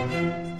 Música